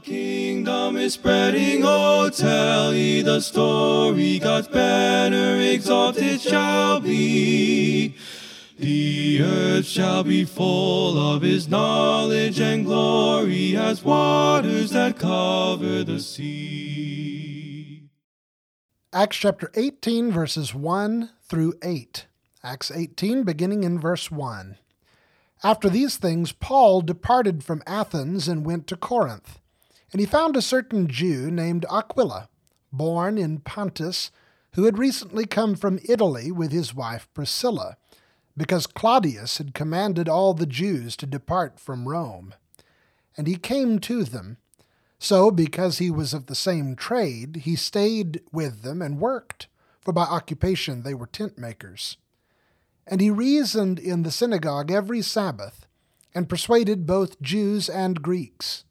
Kingdom is spreading, oh, tell ye the story. God's banner exalted shall be. The earth shall be full of his knowledge and glory as waters that cover the sea. Acts chapter 18, verses 1 through 8. Acts 18, beginning in verse 1. After these things, Paul departed from Athens and went to Corinth. And he found a certain Jew named Aquila, born in Pontus, who had recently come from Italy with his wife Priscilla because Claudius had commanded all the Jews to depart from Rome. And he came to them. So, because he was of the same trade, he stayed with them and worked, for by occupation they were tent makers. And he reasoned in the synagogue every Sabbath, and persuaded both Jews and Greeks.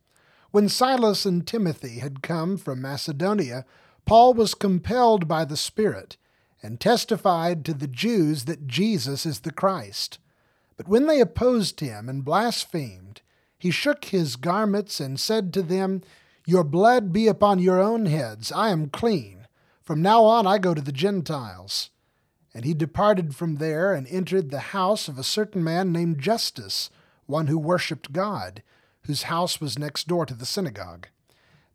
When Silas and Timothy had come from Macedonia, Paul was compelled by the Spirit and testified to the Jews that Jesus is the Christ. But when they opposed him and blasphemed, he shook his garments and said to them, Your blood be upon your own heads, I am clean. From now on I go to the Gentiles. And he departed from there and entered the house of a certain man named Justus, one who worshipped God, whose house was next door to the synagogue.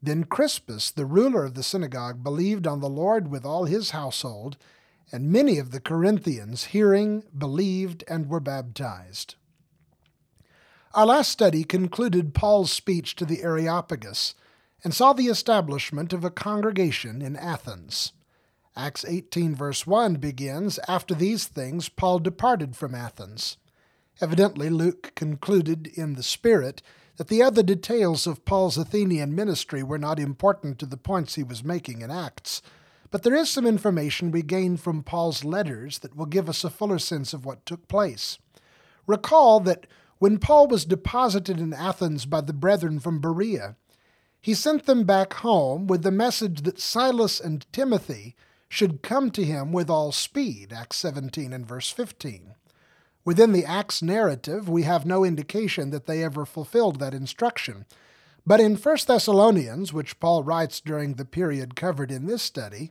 Then Crispus, the ruler of the synagogue, believed on the Lord with all his household, and many of the Corinthians, hearing, believed and were baptized. Our last study concluded Paul's speech to the Areopagus and saw the establishment of a congregation in Athens. Acts 18, verse 1 begins After these things, Paul departed from Athens. Evidently, Luke concluded in the Spirit that the other details of Paul's Athenian ministry were not important to the points he was making in Acts, but there is some information we gain from Paul's letters that will give us a fuller sense of what took place. Recall that when Paul was deposited in Athens by the brethren from Berea, he sent them back home with the message that Silas and Timothy should come to him with all speed, Acts 17 and verse 15. Within the Acts narrative, we have no indication that they ever fulfilled that instruction. But in 1 Thessalonians, which Paul writes during the period covered in this study,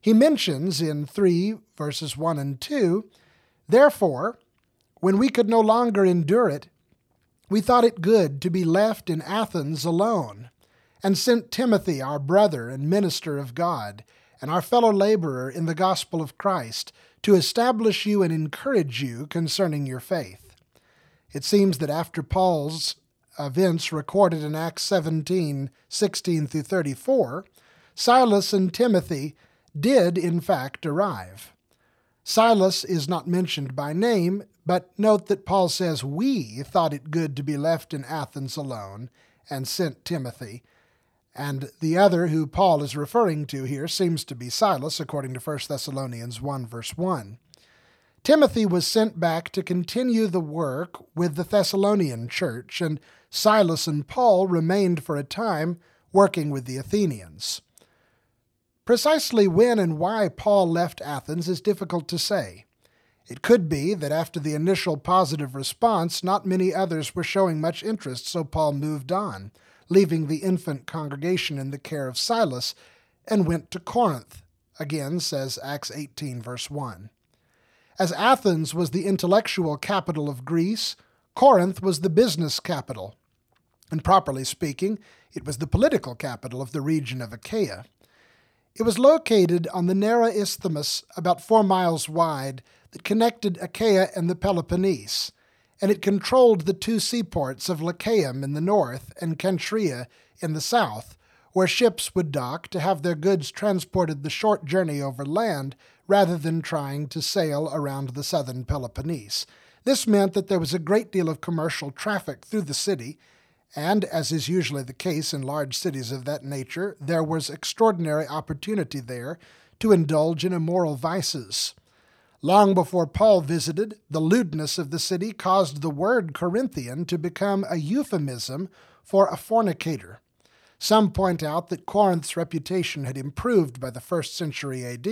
he mentions in 3 verses 1 and 2 Therefore, when we could no longer endure it, we thought it good to be left in Athens alone, and sent Timothy, our brother and minister of God, and our fellow laborer in the gospel of Christ, to establish you and encourage you concerning your faith. It seems that after Paul's events recorded in Acts 17 16 through 34, Silas and Timothy did in fact arrive. Silas is not mentioned by name, but note that Paul says, We thought it good to be left in Athens alone, and sent Timothy. And the other who Paul is referring to here seems to be Silas, according to 1 Thessalonians 1, verse 1. Timothy was sent back to continue the work with the Thessalonian church, and Silas and Paul remained for a time working with the Athenians. Precisely when and why Paul left Athens is difficult to say. It could be that after the initial positive response, not many others were showing much interest, so Paul moved on, leaving the infant congregation in the care of Silas, and went to Corinth, again says Acts 18, verse 1. As Athens was the intellectual capital of Greece, Corinth was the business capital and properly speaking, it was the political capital of the region of Achaia. It was located on the narrow isthmus about four miles wide that connected Achaia and the Peloponnese, and it controlled the two seaports of Lechaeum in the north and Cenchrea in the south, where ships would dock to have their goods transported the short journey over land rather than trying to sail around the southern Peloponnese. This meant that there was a great deal of commercial traffic through the city, and, as is usually the case in large cities of that nature, there was extraordinary opportunity there to indulge in immoral vices. Long before Paul visited, the lewdness of the city caused the word Corinthian to become a euphemism for a fornicator. Some point out that Corinth's reputation had improved by the first century AD,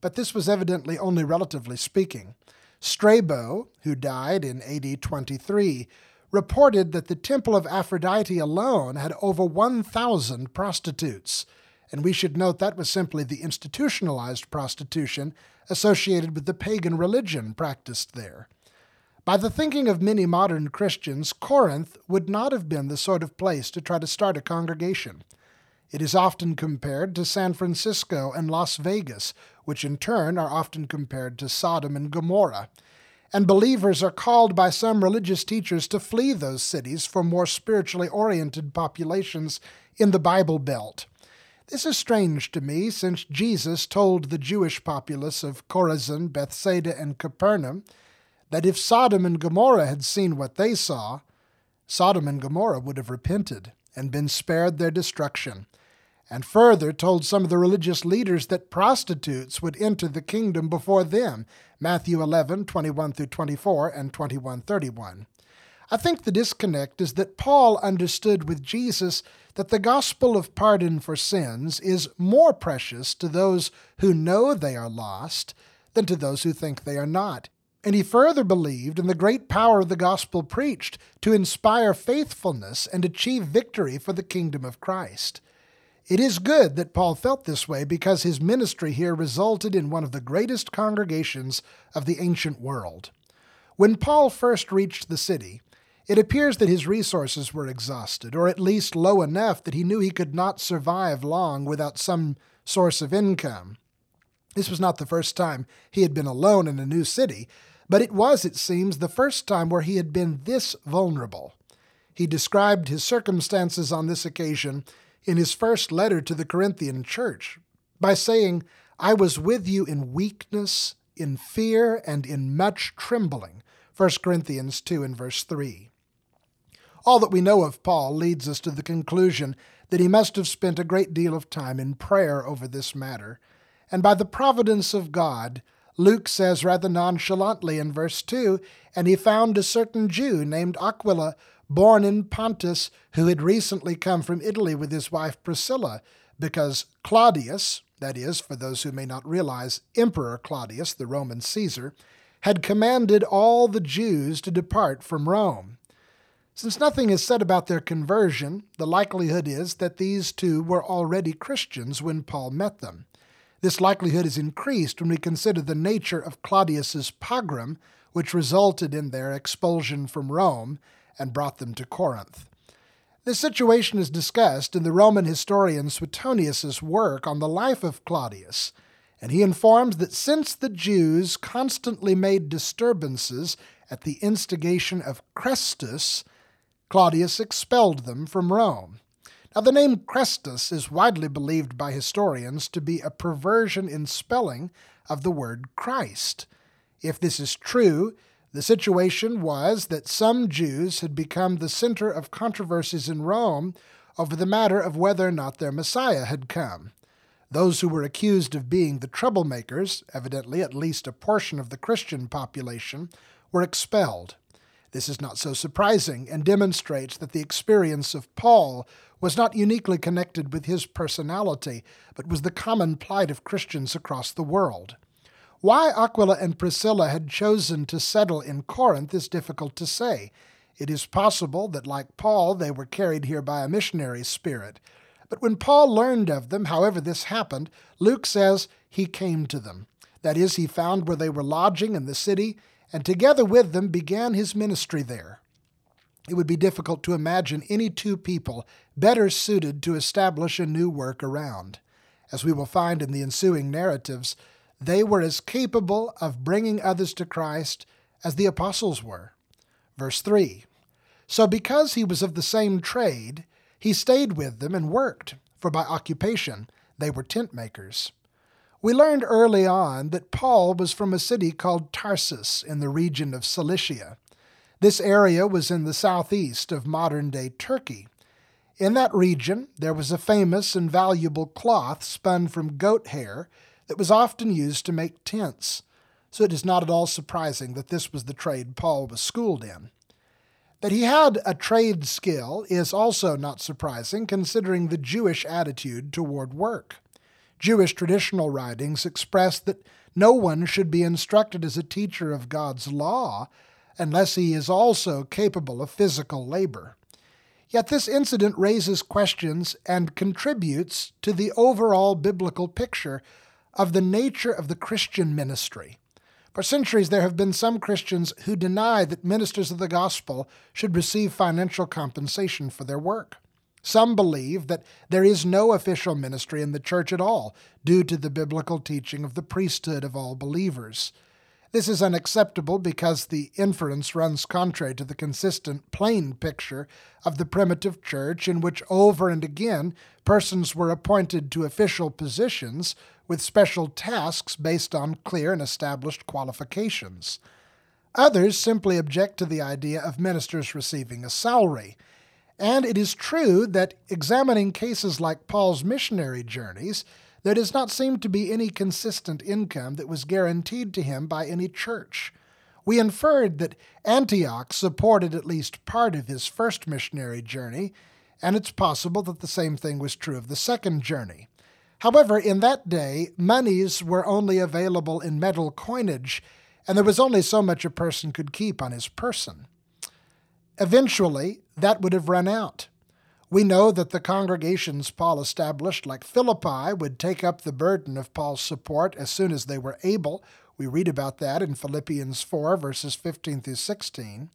but this was evidently only relatively speaking. Strabo, who died in AD 23, reported that the temple of Aphrodite alone had over 1,000 prostitutes. And we should note that was simply the institutionalized prostitution associated with the pagan religion practiced there. By the thinking of many modern Christians, Corinth would not have been the sort of place to try to start a congregation. It is often compared to San Francisco and Las Vegas, which in turn are often compared to Sodom and Gomorrah. And believers are called by some religious teachers to flee those cities for more spiritually oriented populations in the Bible Belt. This is strange to me, since Jesus told the Jewish populace of Chorazin, Bethsaida, and Capernaum that if Sodom and Gomorrah had seen what they saw, Sodom and Gomorrah would have repented and been spared their destruction, and further told some of the religious leaders that prostitutes would enter the kingdom before them, Matthew 11, 21 through 24, and 21, 31. I think the disconnect is that Paul understood with Jesus that the gospel of pardon for sins is more precious to those who know they are lost than to those who think they are not. And he further believed in the great power of the gospel preached to inspire faithfulness and achieve victory for the kingdom of Christ. It is good that Paul felt this way because his ministry here resulted in one of the greatest congregations of the ancient world. When Paul first reached the city, it appears that his resources were exhausted, or at least low enough that he knew he could not survive long without some source of income. This was not the first time he had been alone in a new city, but it was, it seems, the first time where he had been this vulnerable. He described his circumstances on this occasion in his first letter to the Corinthian church by saying, I was with you in weakness, in fear, and in much trembling. 1 Corinthians 2 and verse 3. All that we know of Paul leads us to the conclusion that he must have spent a great deal of time in prayer over this matter, and by the providence of God, Luke says rather nonchalantly in verse 2 And he found a certain Jew named Aquila, born in Pontus, who had recently come from Italy with his wife Priscilla, because Claudius, that is, for those who may not realize, Emperor Claudius, the Roman Caesar, had commanded all the Jews to depart from Rome. Since nothing is said about their conversion, the likelihood is that these two were already Christians when Paul met them. This likelihood is increased when we consider the nature of Claudius's pogrom, which resulted in their expulsion from Rome and brought them to Corinth. This situation is discussed in the Roman historian Suetonius's work on the life of Claudius, and he informs that since the Jews constantly made disturbances at the instigation of Chrestus, Claudius expelled them from Rome. Now, the name Chrestus is widely believed by historians to be a perversion in spelling of the word Christ. If this is true, the situation was that some Jews had become the center of controversies in Rome over the matter of whether or not their Messiah had come. Those who were accused of being the troublemakers, evidently at least a portion of the Christian population, were expelled. This is not so surprising and demonstrates that the experience of Paul was not uniquely connected with his personality, but was the common plight of Christians across the world. Why Aquila and Priscilla had chosen to settle in Corinth is difficult to say. It is possible that, like Paul, they were carried here by a missionary spirit. But when Paul learned of them, however this happened, Luke says he came to them. That is, he found where they were lodging in the city, and together with them began his ministry there it would be difficult to imagine any two people better suited to establish a new work around. As we will find in the ensuing narratives, they were as capable of bringing others to Christ as the apostles were. Verse 3 So because he was of the same trade, he stayed with them and worked, for by occupation they were tent makers. We learned early on that Paul was from a city called Tarsus in the region of Cilicia. This area was in the southeast of modern day Turkey. In that region, there was a famous and valuable cloth spun from goat hair that was often used to make tents, so it is not at all surprising that this was the trade Paul was schooled in. That he had a trade skill is also not surprising considering the Jewish attitude toward work. Jewish traditional writings express that no one should be instructed as a teacher of God's law unless he is also capable of physical labor. Yet this incident raises questions and contributes to the overall biblical picture of the nature of the Christian ministry. For centuries, there have been some Christians who deny that ministers of the gospel should receive financial compensation for their work. Some believe that there is no official ministry in the church at all due to the biblical teaching of the priesthood of all believers. This is unacceptable because the inference runs contrary to the consistent, plain picture of the primitive church, in which over and again persons were appointed to official positions with special tasks based on clear and established qualifications. Others simply object to the idea of ministers receiving a salary. And it is true that examining cases like Paul's missionary journeys, there does not seem to be any consistent income that was guaranteed to him by any church. We inferred that Antioch supported at least part of his first missionary journey, and it's possible that the same thing was true of the second journey. However, in that day, monies were only available in metal coinage, and there was only so much a person could keep on his person. Eventually, that would have run out. We know that the congregations Paul established, like Philippi, would take up the burden of Paul's support as soon as they were able. We read about that in Philippians 4, verses 15 through 16.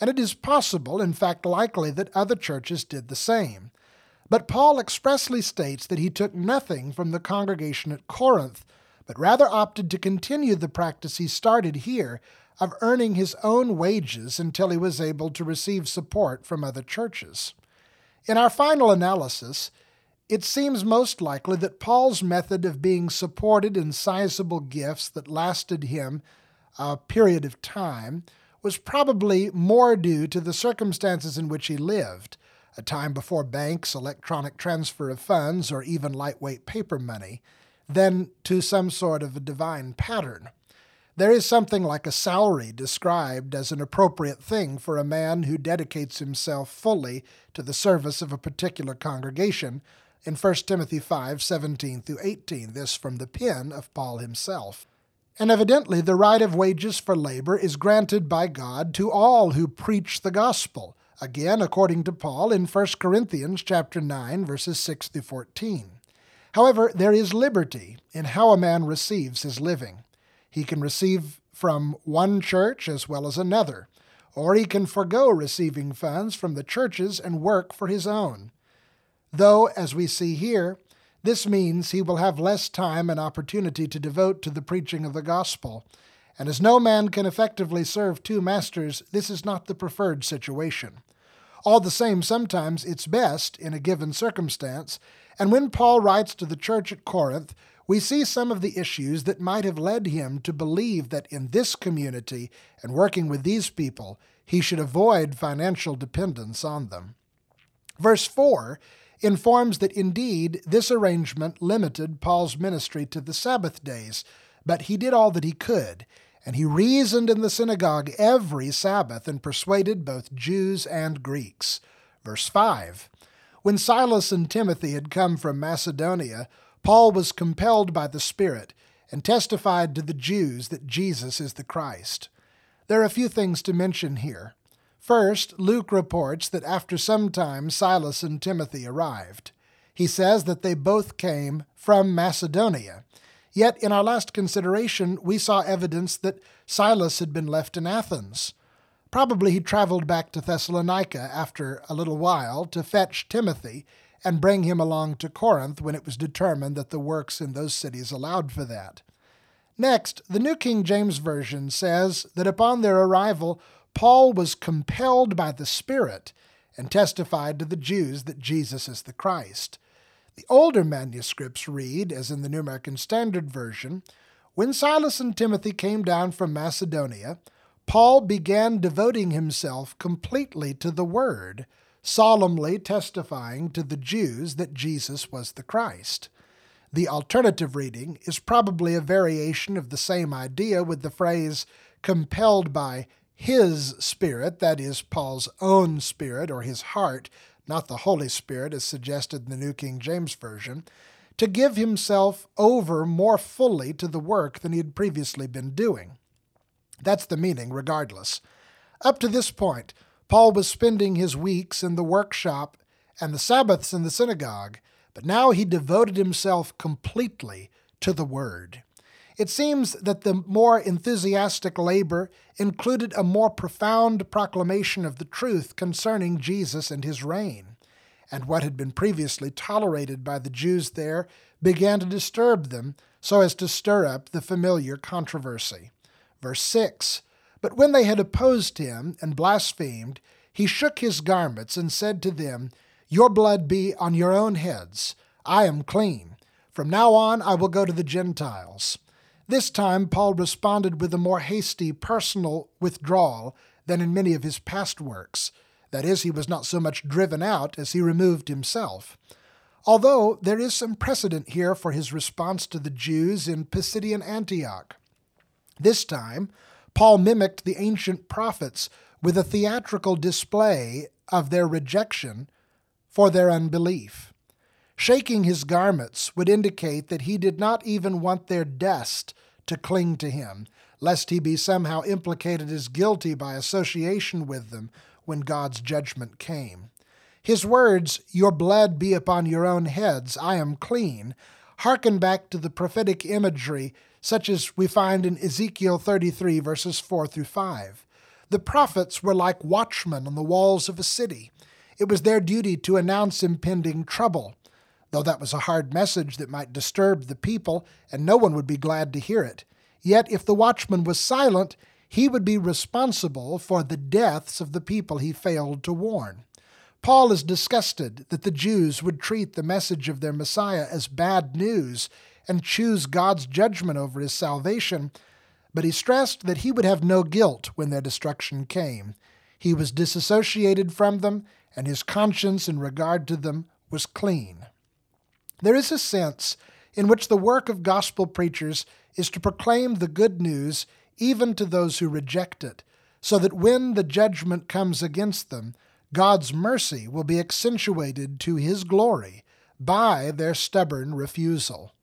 And it is possible, in fact likely, that other churches did the same. But Paul expressly states that he took nothing from the congregation at Corinth, but rather opted to continue the practice he started here of earning his own wages until he was able to receive support from other churches. In our final analysis, it seems most likely that Paul's method of being supported in sizable gifts that lasted him a period of time was probably more due to the circumstances in which he lived, a time before banks, electronic transfer of funds, or even lightweight paper money, than to some sort of a divine pattern. There is something like a salary described as an appropriate thing for a man who dedicates himself fully to the service of a particular congregation in 1 Timothy 5 17 through 18, this from the pen of Paul himself. And evidently, the right of wages for labor is granted by God to all who preach the gospel, again according to Paul in 1 Corinthians chapter 9 verses 6 through 14. However, there is liberty in how a man receives his living. He can receive from one church as well as another, or he can forego receiving funds from the churches and work for his own. Though, as we see here, this means he will have less time and opportunity to devote to the preaching of the gospel. And as no man can effectively serve two masters, this is not the preferred situation. All the same, sometimes it's best, in a given circumstance, and when Paul writes to the church at Corinth, we see some of the issues that might have led him to believe that in this community and working with these people, he should avoid financial dependence on them. Verse 4 informs that indeed this arrangement limited Paul's ministry to the Sabbath days, but he did all that he could, and he reasoned in the synagogue every Sabbath and persuaded both Jews and Greeks. Verse 5 When Silas and Timothy had come from Macedonia, Paul was compelled by the Spirit and testified to the Jews that Jesus is the Christ. There are a few things to mention here. First, Luke reports that after some time Silas and Timothy arrived. He says that they both came from Macedonia. Yet in our last consideration, we saw evidence that Silas had been left in Athens. Probably he traveled back to Thessalonica after a little while to fetch Timothy and bring him along to Corinth when it was determined that the works in those cities allowed for that. Next, the New King James Version says that upon their arrival, Paul was compelled by the Spirit and testified to the Jews that Jesus is the Christ. The older manuscripts read, as in the New American Standard Version, when Silas and Timothy came down from Macedonia, Paul began devoting himself completely to the Word solemnly testifying to the Jews that Jesus was the Christ. The alternative reading is probably a variation of the same idea with the phrase compelled by his spirit, that is, Paul's own spirit or his heart, not the Holy Spirit as suggested in the New King James Version, to give himself over more fully to the work than he had previously been doing. That's the meaning, regardless. Up to this point, Paul was spending his weeks in the workshop and the Sabbaths in the synagogue, but now he devoted himself completely to the Word. It seems that the more enthusiastic labor included a more profound proclamation of the truth concerning Jesus and his reign, and what had been previously tolerated by the Jews there began to disturb them so as to stir up the familiar controversy. Verse 6 But when they had opposed him and blasphemed, he shook his garments and said to them, Your blood be on your own heads. I am clean. From now on I will go to the Gentiles. This time Paul responded with a more hasty personal withdrawal than in many of his past works. That is, he was not so much driven out as he removed himself. Although there is some precedent here for his response to the Jews in Pisidian Antioch. This time, Paul mimicked the ancient prophets with a theatrical display of their rejection for their unbelief. Shaking his garments would indicate that he did not even want their dust to cling to him, lest he be somehow implicated as guilty by association with them when God's judgment came. His words, Your blood be upon your own heads, I am clean, hearken back to the prophetic imagery such as we find in Ezekiel 33, verses 4 through 5. The prophets were like watchmen on the walls of a city. It was their duty to announce impending trouble. Though that was a hard message that might disturb the people, and no one would be glad to hear it. Yet, if the watchman was silent, he would be responsible for the deaths of the people he failed to warn. Paul is disgusted that the Jews would treat the message of their Messiah as bad news and choose God's judgment over his salvation, but he stressed that he would have no guilt when their destruction came. He was disassociated from them, and his conscience in regard to them was clean. There is a sense in which the work of gospel preachers is to proclaim the good news even to those who reject it, so that when the judgment comes against them, God's mercy will be accentuated to His glory by their stubborn refusal.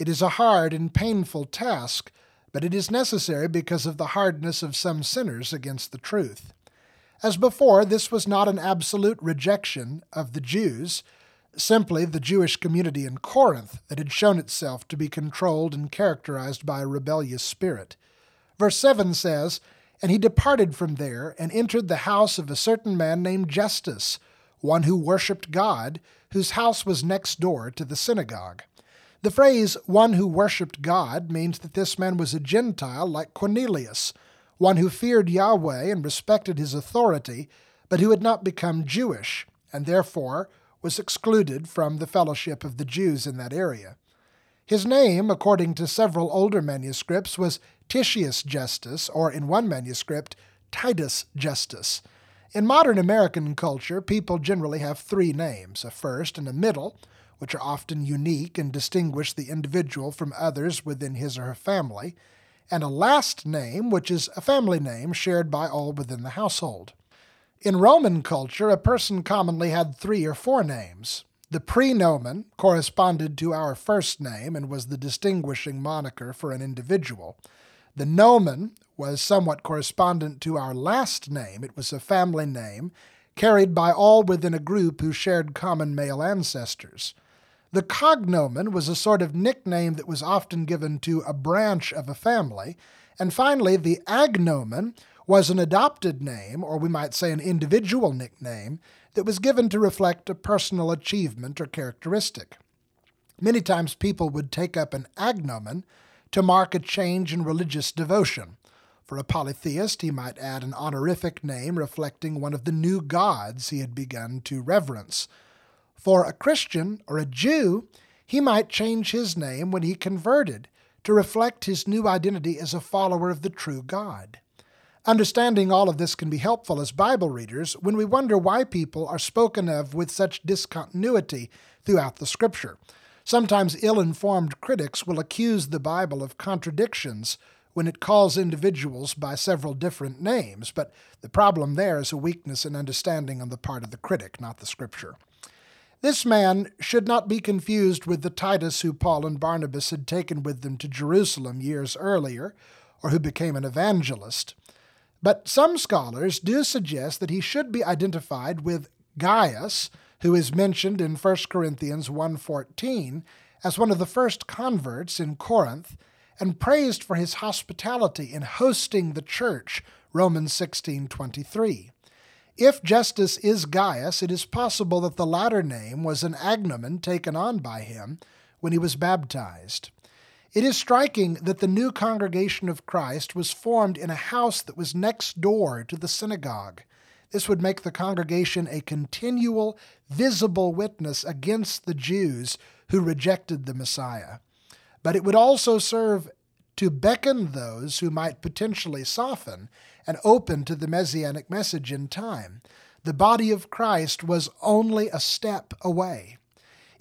It is a hard and painful task, but it is necessary because of the hardness of some sinners against the truth. As before, this was not an absolute rejection of the Jews, simply the Jewish community in Corinth that had shown itself to be controlled and characterized by a rebellious spirit. Verse 7 says, and he departed from there and entered the house of a certain man named Justus, one who worshipped God, whose house was next door to the synagogue. The phrase one who worshipped God means that this man was a Gentile like Cornelius, one who feared Yahweh and respected his authority, but who had not become Jewish, and therefore was excluded from the fellowship of the Jews in that area. His name, according to several older manuscripts, was Titius Justus, or in one manuscript, Titus Justus. In modern American culture, people generally have three names a first and a middle, which are often unique and distinguish the individual from others within his or her family, and a last name, which is a family name shared by all within the household. In Roman culture, a person commonly had three or four names. The prenomen corresponded to our first name and was the distinguishing moniker for an individual. The nomen was somewhat correspondent to our last name. It was a family name carried by all within a group who shared common male ancestors. The cognomen was a sort of nickname that was often given to a branch of a family. And finally, the agnomen was an adopted name, or we might say an individual nickname, that was given to reflect a personal achievement or characteristic. Many times people would take up an agnomen to mark a change in religious devotion. For a polytheist, he might add an honorific name reflecting one of the new gods he had begun to reverence. For a Christian or a Jew, he might change his name when he converted to reflect his new identity as a follower of the true God. Understanding all of this can be helpful as Bible readers when we wonder why people are spoken of with such discontinuity throughout the Scripture. Sometimes ill informed critics will accuse the Bible of contradictions when it calls individuals by several different names, but the problem there is a weakness in understanding on the part of the critic, not the Scripture. This man should not be confused with the Titus who Paul and Barnabas had taken with them to Jerusalem years earlier, or who became an evangelist. But some scholars do suggest that he should be identified with Gaius, who is mentioned in 1 Corinthians 1:14 as one of the first converts in Corinth and praised for his hospitality in hosting the church, Romans 16:23. If Justus is Gaius, it is possible that the latter name was an agnomen taken on by him when he was baptized. It is striking that the new congregation of Christ was formed in a house that was next door to the synagogue. This would make the congregation a continual, visible witness against the Jews who rejected the Messiah. But it would also serve to beckon those who might potentially soften and open to the messianic message in time. The body of Christ was only a step away.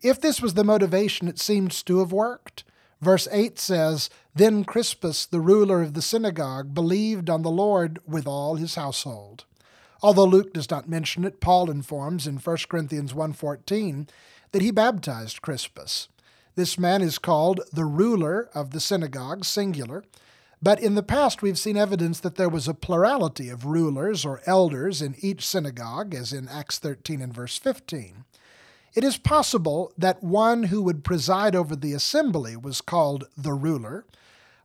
If this was the motivation, it seems to have worked. Verse 8 says, Then Crispus, the ruler of the synagogue, believed on the Lord with all his household. Although Luke does not mention it, Paul informs in 1 Corinthians 1:14 that he baptized Crispus. This man is called the ruler of the synagogue, singular, but in the past we've seen evidence that there was a plurality of rulers or elders in each synagogue, as in Acts 13 and verse 15. It is possible that one who would preside over the assembly was called the ruler,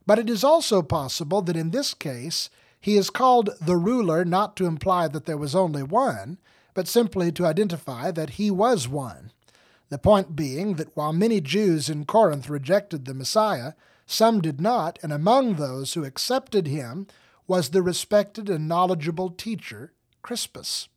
but it is also possible that in this case he is called the ruler not to imply that there was only one, but simply to identify that he was one. The point being that while many Jews in Corinth rejected the Messiah, some did not, and among those who accepted him was the respected and knowledgeable teacher, Crispus.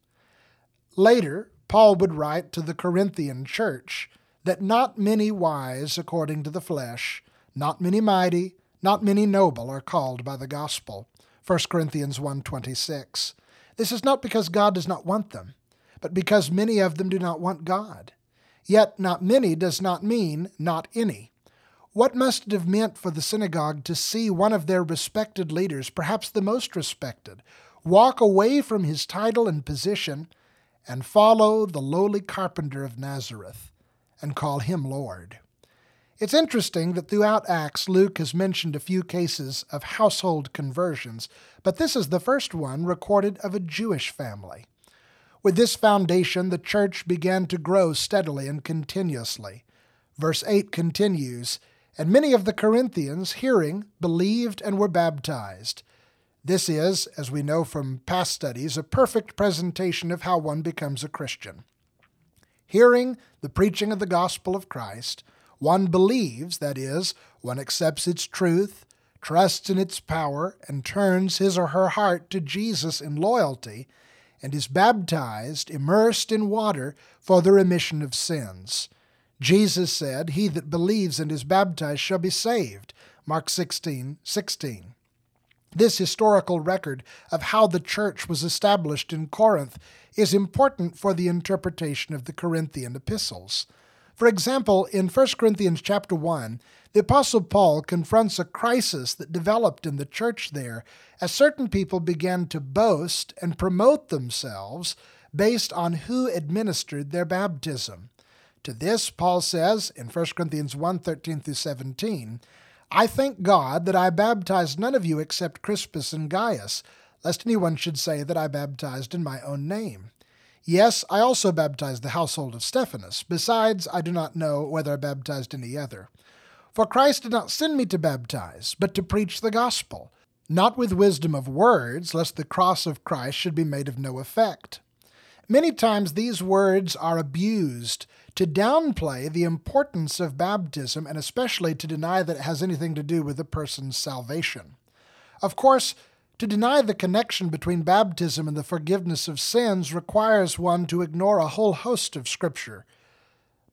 Later, Paul would write to the Corinthian church that not many wise according to the flesh, not many mighty, not many noble are called by the gospel. 1 Corinthians 1:26. This is not because God does not want them, but because many of them do not want God. Yet not many does not mean not any. What must it have meant for the synagogue to see one of their respected leaders, perhaps the most respected, walk away from his title and position and follow the lowly carpenter of Nazareth and call him Lord? It's interesting that throughout Acts, Luke has mentioned a few cases of household conversions, but this is the first one recorded of a Jewish family. With this foundation, the church began to grow steadily and continuously. Verse 8 continues And many of the Corinthians, hearing, believed and were baptized. This is, as we know from past studies, a perfect presentation of how one becomes a Christian. Hearing the preaching of the gospel of Christ, one believes, that is, one accepts its truth, trusts in its power, and turns his or her heart to Jesus in loyalty, and is baptized, immersed in water, for the remission of sins. Jesus said, He that believes and is baptized shall be saved. Mark 16, 16. This historical record of how the church was established in Corinth is important for the interpretation of the Corinthian epistles. For example, in 1 Corinthians chapter 1, the apostle Paul confronts a crisis that developed in the church there as certain people began to boast and promote themselves based on who administered their baptism. To this Paul says in 1 Corinthians 1:13 through 17, I thank God that I baptized none of you except Crispus and Gaius, lest anyone should say that I baptized in my own name. Yes, I also baptized the household of Stephanas. Besides, I do not know whether I baptized any other. For Christ did not send me to baptize, but to preach the gospel, not with wisdom of words, lest the cross of Christ should be made of no effect. Many times these words are abused to downplay the importance of baptism and especially to deny that it has anything to do with a person's salvation. Of course, to deny the connection between baptism and the forgiveness of sins requires one to ignore a whole host of Scripture.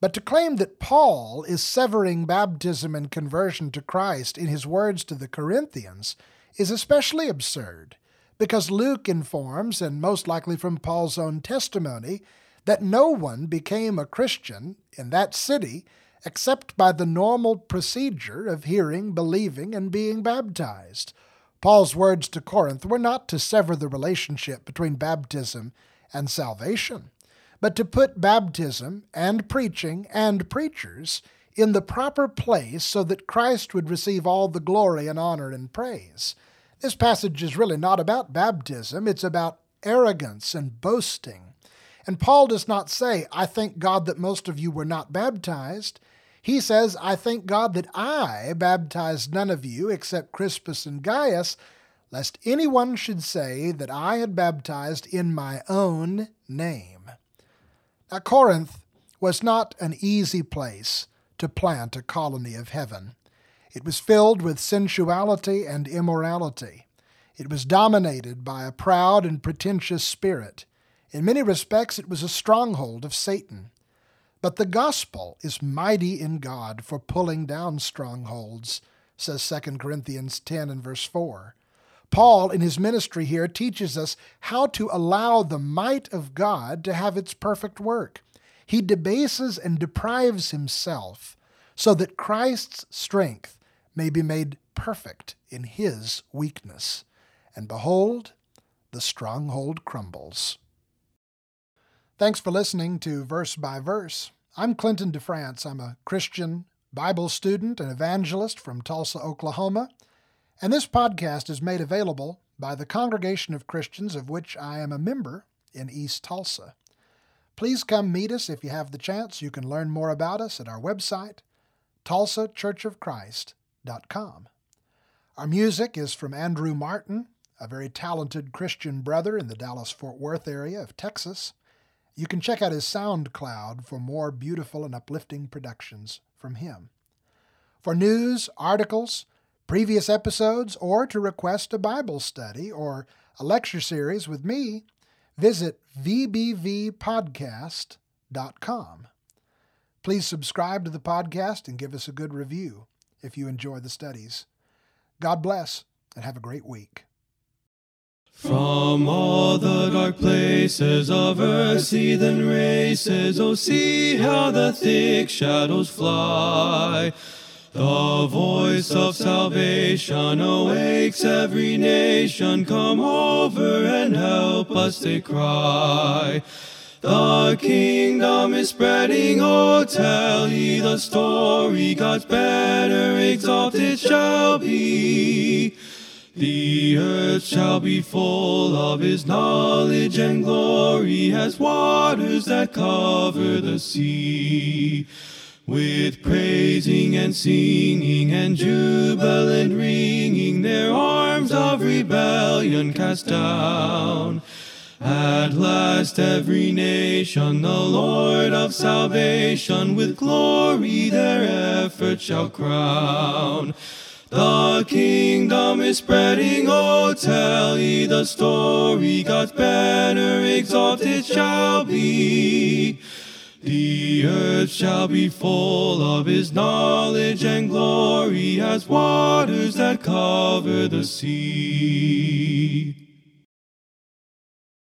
But to claim that Paul is severing baptism and conversion to Christ in his words to the Corinthians is especially absurd, because Luke informs, and most likely from Paul's own testimony, that no one became a Christian in that city except by the normal procedure of hearing, believing, and being baptized. Paul's words to Corinth were not to sever the relationship between baptism and salvation but to put baptism and preaching and preachers in the proper place so that Christ would receive all the glory and honor and praise. This passage is really not about baptism, it's about arrogance and boasting. And Paul does not say, I thank God that most of you were not baptized. He says, I thank God that I baptized none of you except Crispus and Gaius, lest anyone should say that I had baptized in my own name. Now, Corinth was not an easy place to plant a colony of heaven. It was filled with sensuality and immorality. It was dominated by a proud and pretentious spirit. In many respects, it was a stronghold of Satan. But the gospel is mighty in God for pulling down strongholds, says 2 Corinthians 10 and verse 4. Paul, in his ministry here, teaches us how to allow the might of God to have its perfect work. He debases and deprives himself so that Christ's strength may be made perfect in his weakness. And behold, the stronghold crumbles. Thanks for listening to Verse by Verse. I'm Clinton DeFrance. I'm a Christian Bible student and evangelist from Tulsa, Oklahoma, and this podcast is made available by the Congregation of Christians of which I am a member in East Tulsa. Please come meet us if you have the chance. You can learn more about us at our website, tulsachurchofchrist.com. Our music is from Andrew Martin, a very talented Christian brother in the Dallas Fort Worth area of Texas. You can check out his SoundCloud for more beautiful and uplifting productions from him. For news, articles, previous episodes, or to request a Bible study or a lecture series with me, visit vbvpodcast.com. Please subscribe to the podcast and give us a good review if you enjoy the studies. God bless and have a great week. From all the dark places of earth's heathen races, oh, see how the thick shadows fly. The voice of salvation awakes every nation. Come over and help us, they cry. The kingdom is spreading, oh, tell ye the story. God's banner exalted shall be. The earth shall be full of his knowledge and glory as waters that cover the sea. With praising and singing and jubilant ringing, their arms of rebellion cast down. At last every nation, the Lord of salvation, with glory their effort shall crown. The kingdom is spreading, oh, tell ye the story. God's banner exalted shall be. The earth shall be full of his knowledge and glory as waters that cover the sea.